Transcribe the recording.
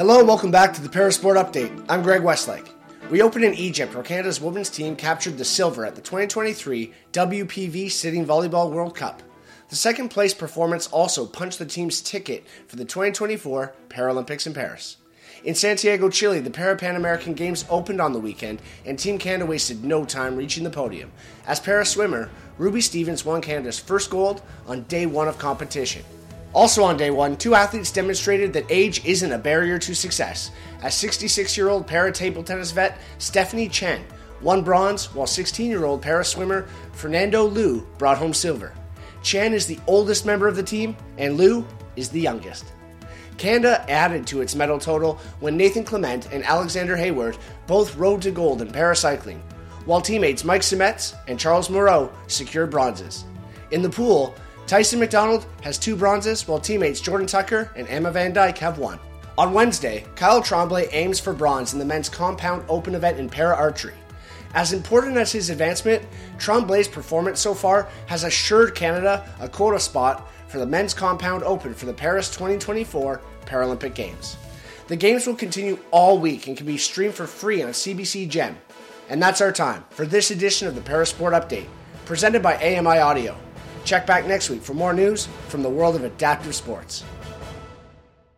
Hello and welcome back to the Parasport Update. I'm Greg Westlake. We open in Egypt where Canada's women's team captured the silver at the 2023 WPV Sitting Volleyball World Cup. The second place performance also punched the team's ticket for the 2024 Paralympics in Paris. In Santiago, Chile, the Para Pan American Games opened on the weekend, and Team Canada wasted no time reaching the podium. As para swimmer, Ruby Stevens won Canada's first gold on day one of competition. Also on day one, two athletes demonstrated that age isn't a barrier to success, as 66 year old para table tennis vet Stephanie Chan won bronze, while 16 year old para swimmer Fernando Lu brought home silver. Chan is the oldest member of the team, and Lu is the youngest. Canada added to its medal total when Nathan Clement and Alexander Hayward both rode to gold in paracycling, while teammates Mike Sametz and Charles Moreau secured bronzes. In the pool, Tyson McDonald has two bronzes, while teammates Jordan Tucker and Emma Van Dyk have one. On Wednesday, Kyle Tremblay aims for bronze in the men's compound open event in para archery. As important as his advancement, Tremblay's performance so far has assured Canada a quota spot for the men's compound open for the Paris 2024 Paralympic Games. The games will continue all week and can be streamed for free on CBC Gem. And that's our time for this edition of the Parasport Update, presented by AMI Audio. Check back next week for more news from the world of adaptive sports.